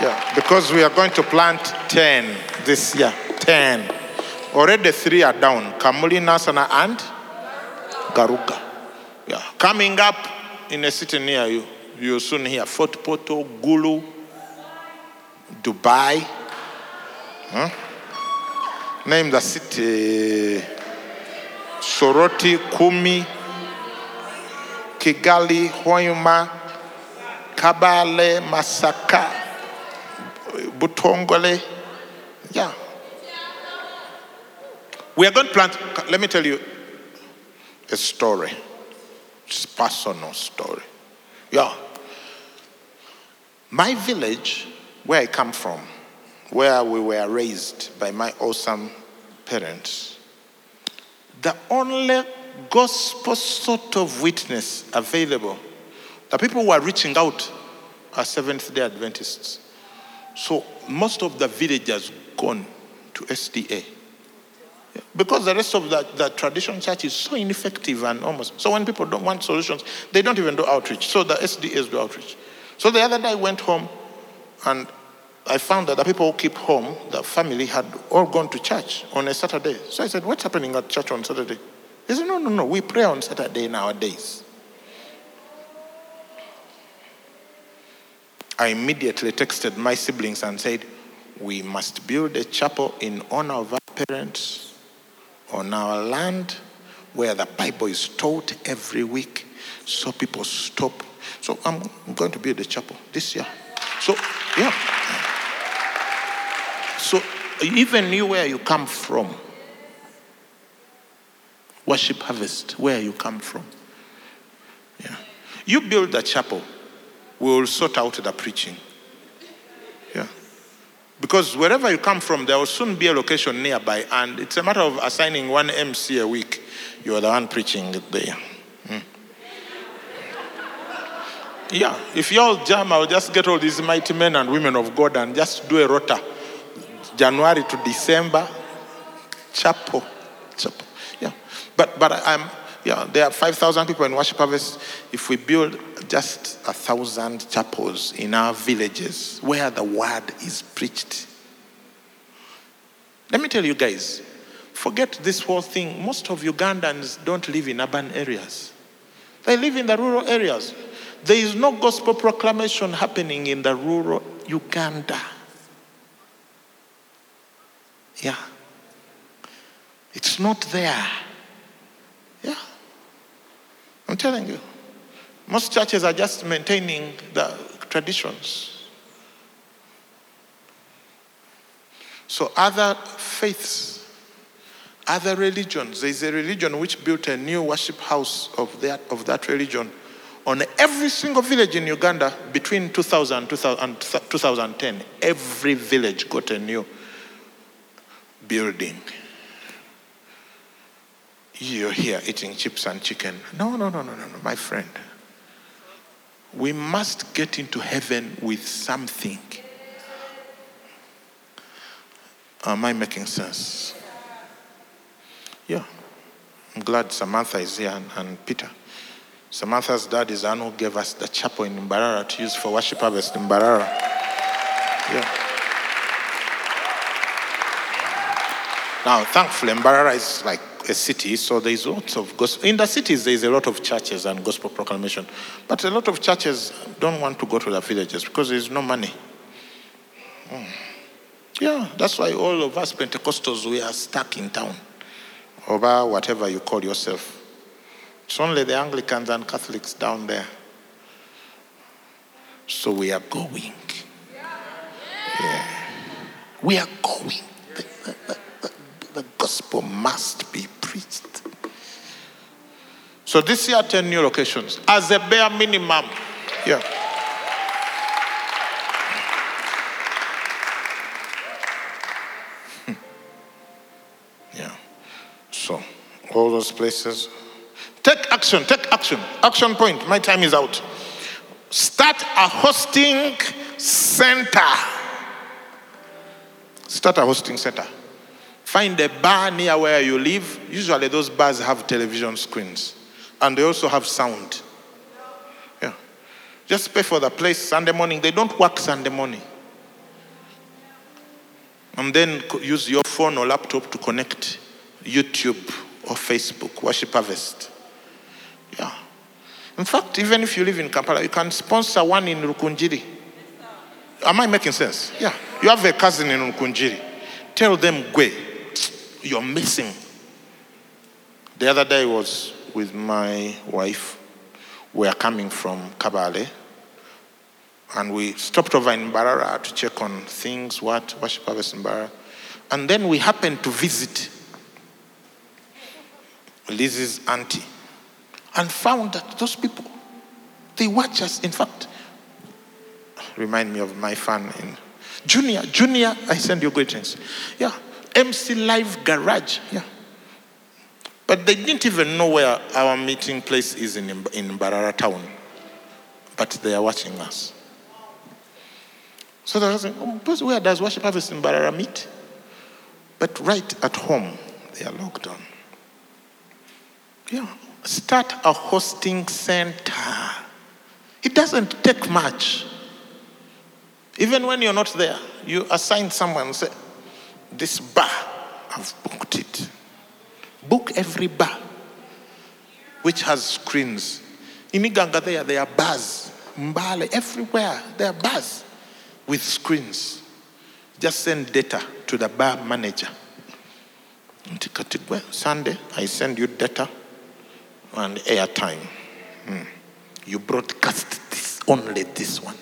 Yeah, because we are going to plant 10 this year. 10. Already three are down Kamuli, Nansana, and Garuga. Yeah. Coming up in a city near you, you'll soon hear Fort Portal, Gulu, Dubai. Huh? Name the city Soroti, Kumi, Kigali, Hoima, Kabale, Masaka, Butongole. Yeah. We are going to plant, let me tell you a story. It's a personal story. Yeah. My village, where I come from, where we were raised by my awesome parents, the only gospel sort of witness available, the people who are reaching out are Seventh day Adventists. So most of the villagers gone to SDA. Because the rest of the, the traditional church is so ineffective and almost. So when people don't want solutions, they don't even do outreach. So the SDAs do outreach. So the other day I went home and I found that the people who keep home, the family had all gone to church on a Saturday. So I said, What's happening at church on Saturday? He said, No, no, no, we pray on Saturday nowadays. I immediately texted my siblings and said, We must build a chapel in honor of our parents on our land where the Bible is taught every week so people stop. So I'm going to build a chapel this year. So, yeah. So even you, where you come from, worship harvest, where you come from. Yeah. You build a chapel, we will sort out the preaching. Yeah. Because wherever you come from, there will soon be a location nearby, and it's a matter of assigning one MC a week. You are the one preaching there. Hmm. Yeah, if you all jam, I'll just get all these mighty men and women of God and just do a rota. January to December, chapel, chapel. Yeah, but but I'm yeah. There are five thousand people in worship harvest. If we build just a thousand chapels in our villages where the word is preached, let me tell you guys, forget this whole thing. Most of Ugandans don't live in urban areas. They live in the rural areas. There is no gospel proclamation happening in the rural Uganda. Yeah. It's not there. Yeah. I'm telling you. Most churches are just maintaining the traditions. So, other faiths, other religions, there is a religion which built a new worship house of that, of that religion on every single village in Uganda between 2000 2000 and 2010. Every village got a new building. You're here eating chips and chicken. No, no, no, no, no, no, my friend. We must get into heaven with something. Am I making sense? Yeah. I'm glad Samantha is here and, and Peter. Samantha's dad is Anu who gave us the chapel in Mbarara to use for worship harvest in Mbarara. Yeah. Now, thankfully, Mbarara is like a city, so there's lots of gospel. In the cities, there's a lot of churches and gospel proclamation. But a lot of churches don't want to go to the villages because there's no money. Mm. Yeah, that's why all of us Pentecostals, we are stuck in town. Over whatever you call yourself. It's only the Anglicans and Catholics down there. So we are going. Yeah. We are going. The, gospel must be preached. So this year, 10 new locations as a bare minimum. Yeah. Hmm. Yeah. So, all those places. Take action, take action. Action point. My time is out. Start a hosting center. Start a hosting center. Find a bar near where you live. Usually, those bars have television screens and they also have sound. Yeah. Just pay for the place Sunday morning. They don't work Sunday morning. And then use your phone or laptop to connect YouTube or Facebook, Worship Harvest. Yeah. In fact, even if you live in Kampala, you can sponsor one in Rukungiri. Am I making sense? Yeah. You have a cousin in Rukungiri. Tell them, Gwe, you're missing. The other day was with my wife. We are coming from Kabale. And we stopped over in Mbarara to check on things, what worship harvest in Barara. And then we happened to visit Liz's auntie and found that those people, they watch us. In fact, remind me of my fan in Junior. Junior, I send you greetings. Yeah, MC Live Garage. Yeah. But they didn't even know where our meeting place is in, in Mbarara town. But they are watching us. So they were saying, oh, where does worship harvest in Barara meet? But right at home, they are locked on. Yeah. Start a hosting center. It doesn't take much. Even when you're not there, you assign someone say, This bar, I've booked it. Book every bar which has screens. In Iganga, there, there are bars. Mbale, everywhere, there are bars with screens. Just send data to the bar manager. Sunday, I send you data and airtime. Hmm. You broadcast this, only this one.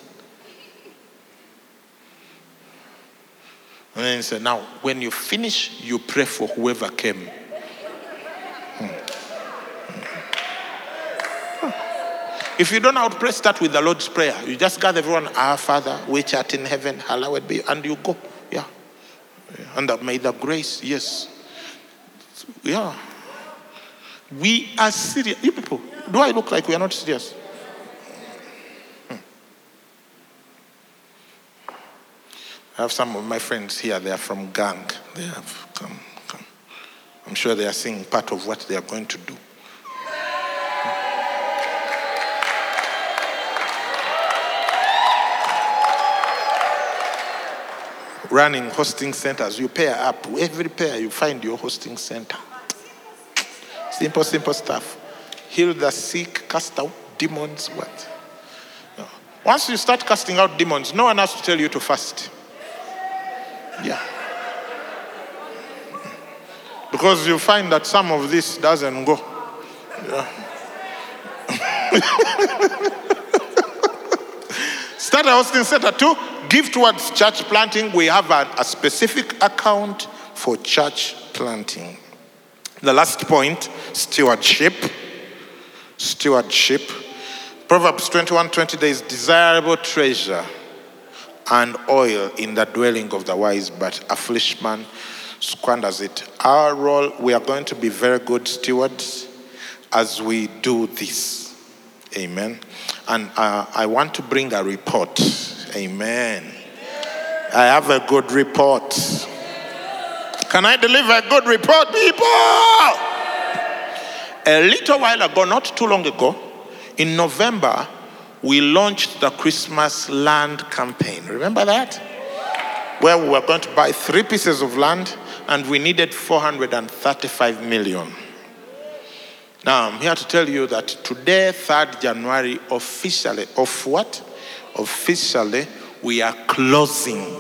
And then he said, now, when you finish, you pray for whoever came. Hmm. Hmm. If you don't know how to pray, start with the Lord's Prayer. You just gather everyone, Our Father, which art in heaven, hallowed be, and you go. Yeah. And that may the grace, yes. Yeah. We are serious. You people, do I look like we are not serious? I have some of my friends here, they are from gang. They have come, come. I'm sure they are seeing part of what they are going to do. Running hosting centers, you pair up. Every pair, you find your hosting center. Simple, simple stuff. heal the sick, cast out demons. What? Once you start casting out demons, no one has to tell you to fast. Yeah. Because you find that some of this doesn't go. Yeah. Start hosting center two. Give towards church planting. We have a, a specific account for church planting. The last point stewardship. Stewardship. Proverbs 21 20 there is desirable treasure and oil in the dwelling of the wise, but a foolish man squanders it. Our role, we are going to be very good stewards as we do this. Amen. And uh, I want to bring a report. Amen. I have a good report. Can I deliver a good report, people? A little while ago, not too long ago, in November, we launched the Christmas land campaign. Remember that? Where we were going to buy three pieces of land and we needed 435 million. Now, I'm here to tell you that today, 3rd January, officially, of what? Officially, we are closing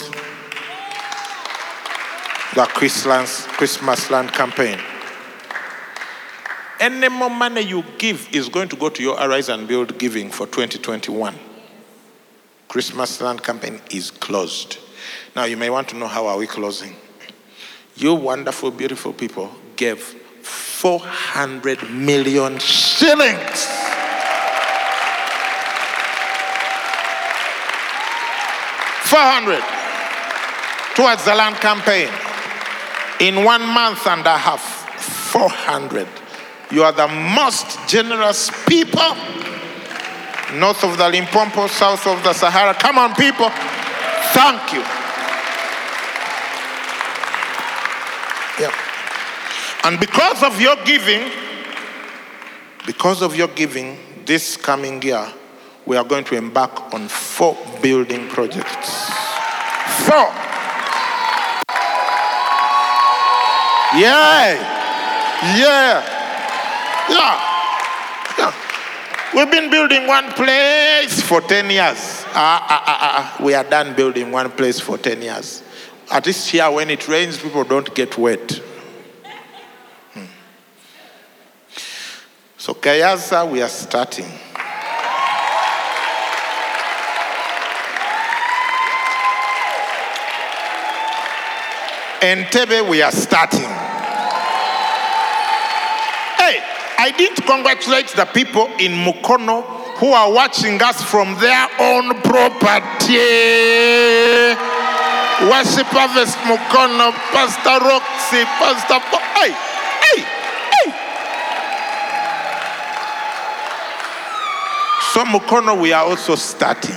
the Christmas, Christmas land campaign. Any more money you give is going to go to your Arise and Build giving for 2021. Christmas land campaign is closed. Now, you may want to know how are we closing. You wonderful, beautiful people gave 400 million shillings. Four hundred towards the land campaign. In one month and a half, 400. You are the most generous people north of the Limpopo, south of the Sahara. Come on, people. Thank you. Yeah. And because of your giving, because of your giving, this coming year, we are going to embark on four building projects. Four. Yeah. Yeah. Yeah. Yeah. We've been building one place for 10 years. Ah, ah, ah, ah, ah. We are done building one place for 10 years. At least here, when it rains, people don't get wet. Hmm. So, Kayaza, we are starting. Entebbe, we are starting. I didn't congratulate the people in Mukono who are watching us from their own property. Worship Harvest Mukono, Pastor Roxy, Pastor. Po- hey, hey, hey. So Mukono, we are also starting.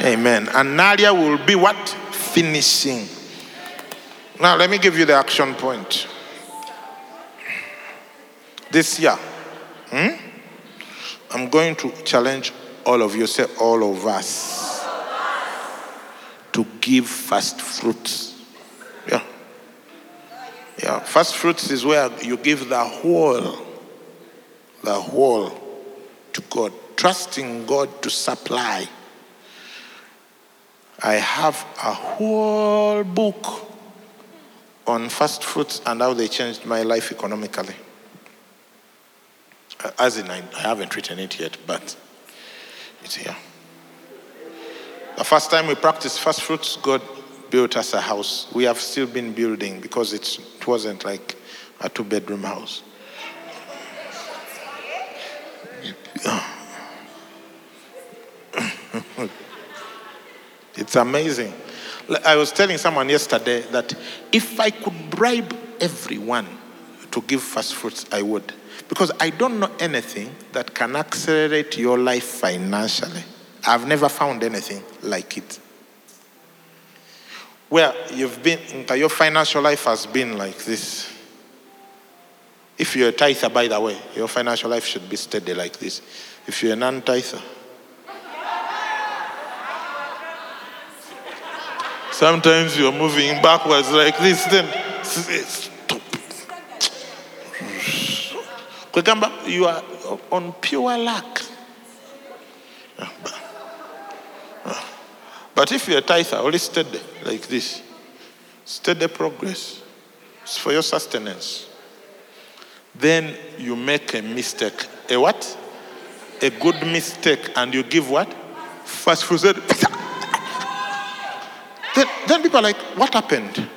Amen. And Naalya will be what? Finishing. Now, let me give you the action point. This year, hmm, I'm going to challenge all of you, say all of us, to give first fruits. Yeah. Yeah. First fruits is where you give the whole, the whole to God, trusting God to supply. I have a whole book on first fruits and how they changed my life economically. As in, I, I haven't written it yet, but it's here. The first time we practiced first fruits, God built us a house. We have still been building because it wasn't like a two bedroom house. It's amazing. I was telling someone yesterday that if I could bribe everyone to give first fruits, I would. Because I don't know anything that can accelerate your life financially. I've never found anything like it. Where you've been, your financial life has been like this. If you're a tither, by the way, your financial life should be steady like this. If you're a non tither, Sometimes you're moving backwards like this, then. You are on pure luck. But- uh, but if you're a tither only steady like this. Steady progress. It's for your sustenance. Then you make a mistake. A what? A good mistake. And you give what? First fruits then, then people are like what happened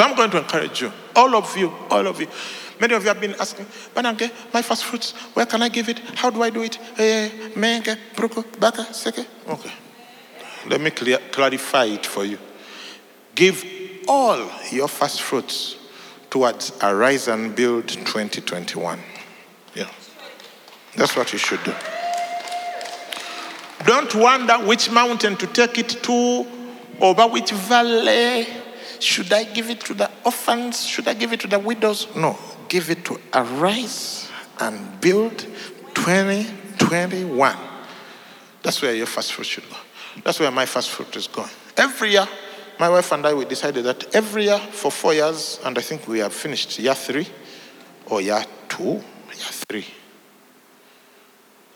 So I'm going to encourage you, all of you, all of you. Many of you have been asking, Banange, my first fruits, where can I give it? How do I do it? Eh? Okay. Let me clear, clarify it for you. Give all your first fruits towards Arise and Build 2021. Yeah. That's what you should do. Don't wonder which mountain to take it to, over which valley. Should I give it to the orphans? Should I give it to the widows? No. Give it to Arise and Build 2021. That's where your first fruit should go. That's where my first fruit is going. Every year, my wife and I, we decided that every year for four years, and I think we have finished year three or year two, year three.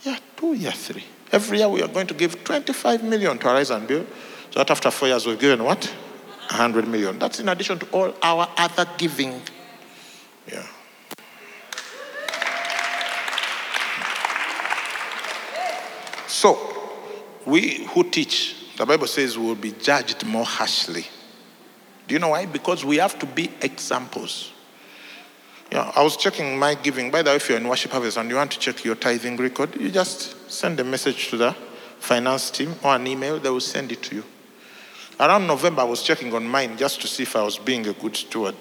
Yeah, two, year three. Every year we are going to give 25 million to Arise and Build. So that after four years we've given what? 100 million. That's in addition to all our other giving. Yeah. So, we who teach, the Bible says we will be judged more harshly. Do you know why? Because we have to be examples. Yeah, I was checking my giving. By the way, if you're in worship harvest and you want to check your tithing record, you just send a message to the finance team or an email, they will send it to you. Around November, I was checking on mine just to see if I was being a good steward.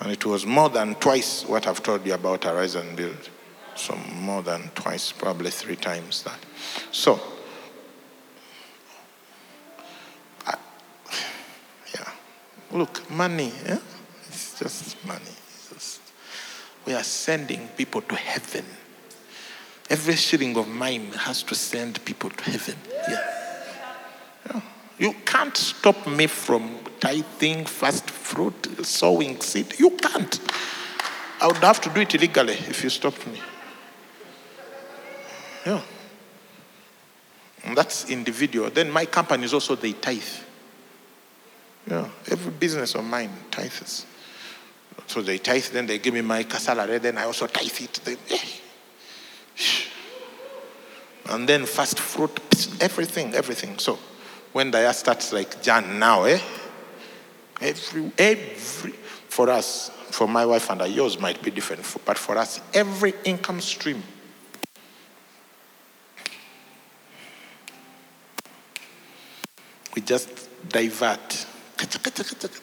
And it was more than twice what I've told you about and Build. So, more than twice, probably three times that. So, I- yeah. Look, money, yeah? it's just money. It's just- we are sending people to heaven. Every shilling of mine has to send people to heaven. Yeah. You can't stop me from tithing, first fruit, sowing seed. You can't. I would have to do it illegally if you stopped me. Yeah. And that's individual. Then my company is also they tithe. Yeah. Every business of mine tithes. So they tithe, then they give me my salary, then I also tithe it. Then, eh. And then first fruit, everything, everything. So when the year starts like Jan now, eh? Every, every, for us, for my wife and I, yours might be different, but for us, every income stream. We just divert.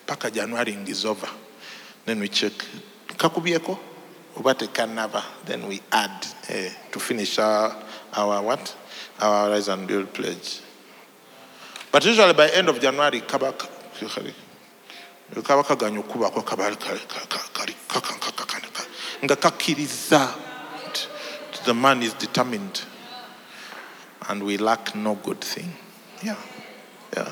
Paka January is over. Then we check. Then we add eh, to finish our, our what? Our Rise and Build pledge. But usually by end of January, kabaka kaba kaganya okubako kaba kali- nga kakkiriza the man is determined and we lack no good thing yeah yeah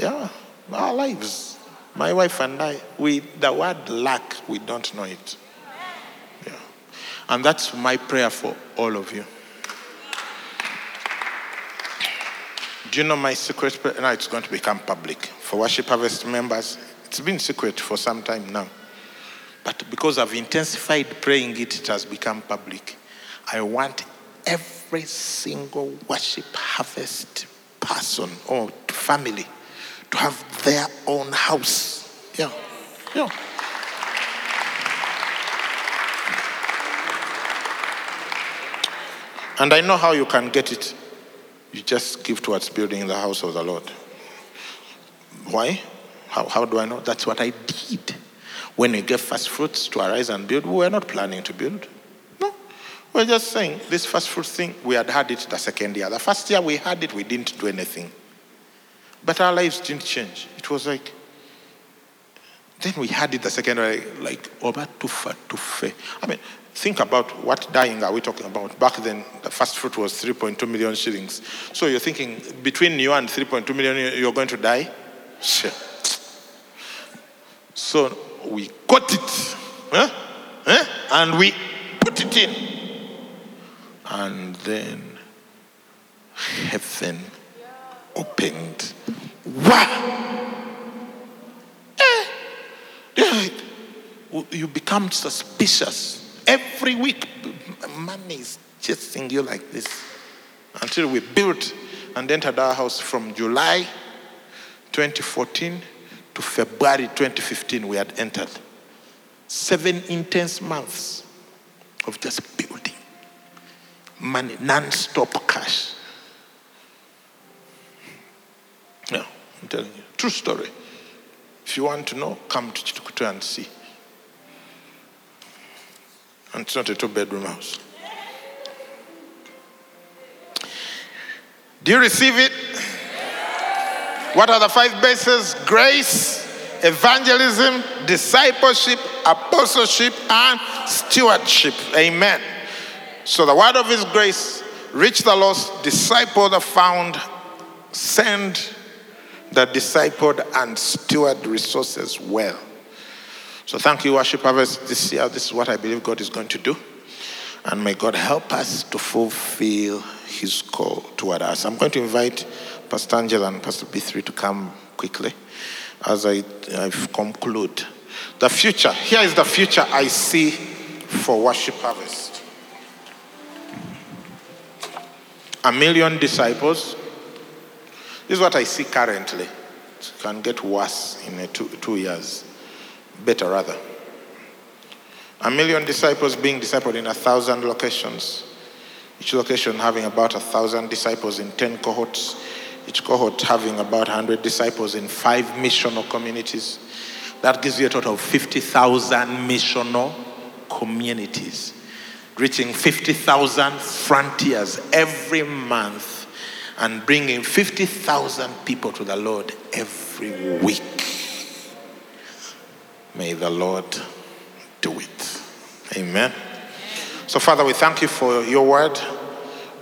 yeah our lives my wife and i we the word lack we don't know it yeah and that's my prayer for all of you Do you know my secret? Now it's going to become public. For Worship Harvest members, it's been secret for some time now. But because I've intensified praying it, it has become public. I want every single Worship Harvest person or family to have their own house. Yeah. Yeah. And I know how you can get it. You just give towards building the house of the Lord. Why? How, how do I know? That's what I did. When we gave first fruits to arise and build, we were not planning to build. No. We were just saying this first fruit thing, we had had it the second year. The first year we had it, we didn't do anything. But our lives didn't change. It was like, then we had it the second year, like, over tufa tufe. I mean, think about what dying are we talking about? Back then, the first fruit was 3.2 million shillings. So you're thinking between you and 3.2 million, you're going to die? Sure. So we got it, huh? Huh? and we put it in. And then heaven opened. Wow! Eh, you become suspicious. Every week, money is chasing you like this. Until we built and entered our house from July 2014 to February 2015, we had entered. Seven intense months of just building. Money, non stop cash. Yeah, I'm telling you. True story. If you want to know, come to Chitukutu and see. And it's not a two bedroom house. Do you receive it? What are the five bases? Grace, evangelism, discipleship, apostleship, and stewardship. Amen. So the word of his grace, reach the lost, disciple the found, send the discipled, and steward resources well. So thank you, worship harvest. This year, this is what I believe God is going to do. And may God help us to fulfill his call toward us. I'm going to invite Pastor Angela and Pastor B3 to come quickly as I, I conclude. The future, here is the future I see for worship harvest. A million disciples. This is what I see currently. It can get worse in two, two years. Better, rather. A million disciples being discipled in a thousand locations. Each location having about a thousand disciples in 10 cohorts. Each cohort having about 100 disciples in five missional communities. That gives you a total of 50,000 missional communities, reaching 50,000 frontiers every month and bringing 50,000 people to the Lord every week. May the Lord do it. Amen. So, Father, we thank you for your word.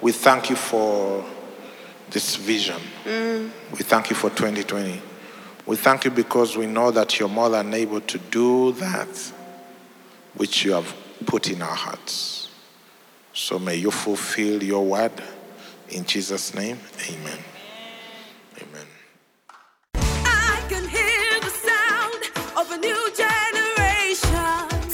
We thank you for this vision. Mm. We thank you for 2020. We thank you because we know that you're more than able to do that which you have put in our hearts. So may you fulfill your word. In Jesus' name, amen. Amen.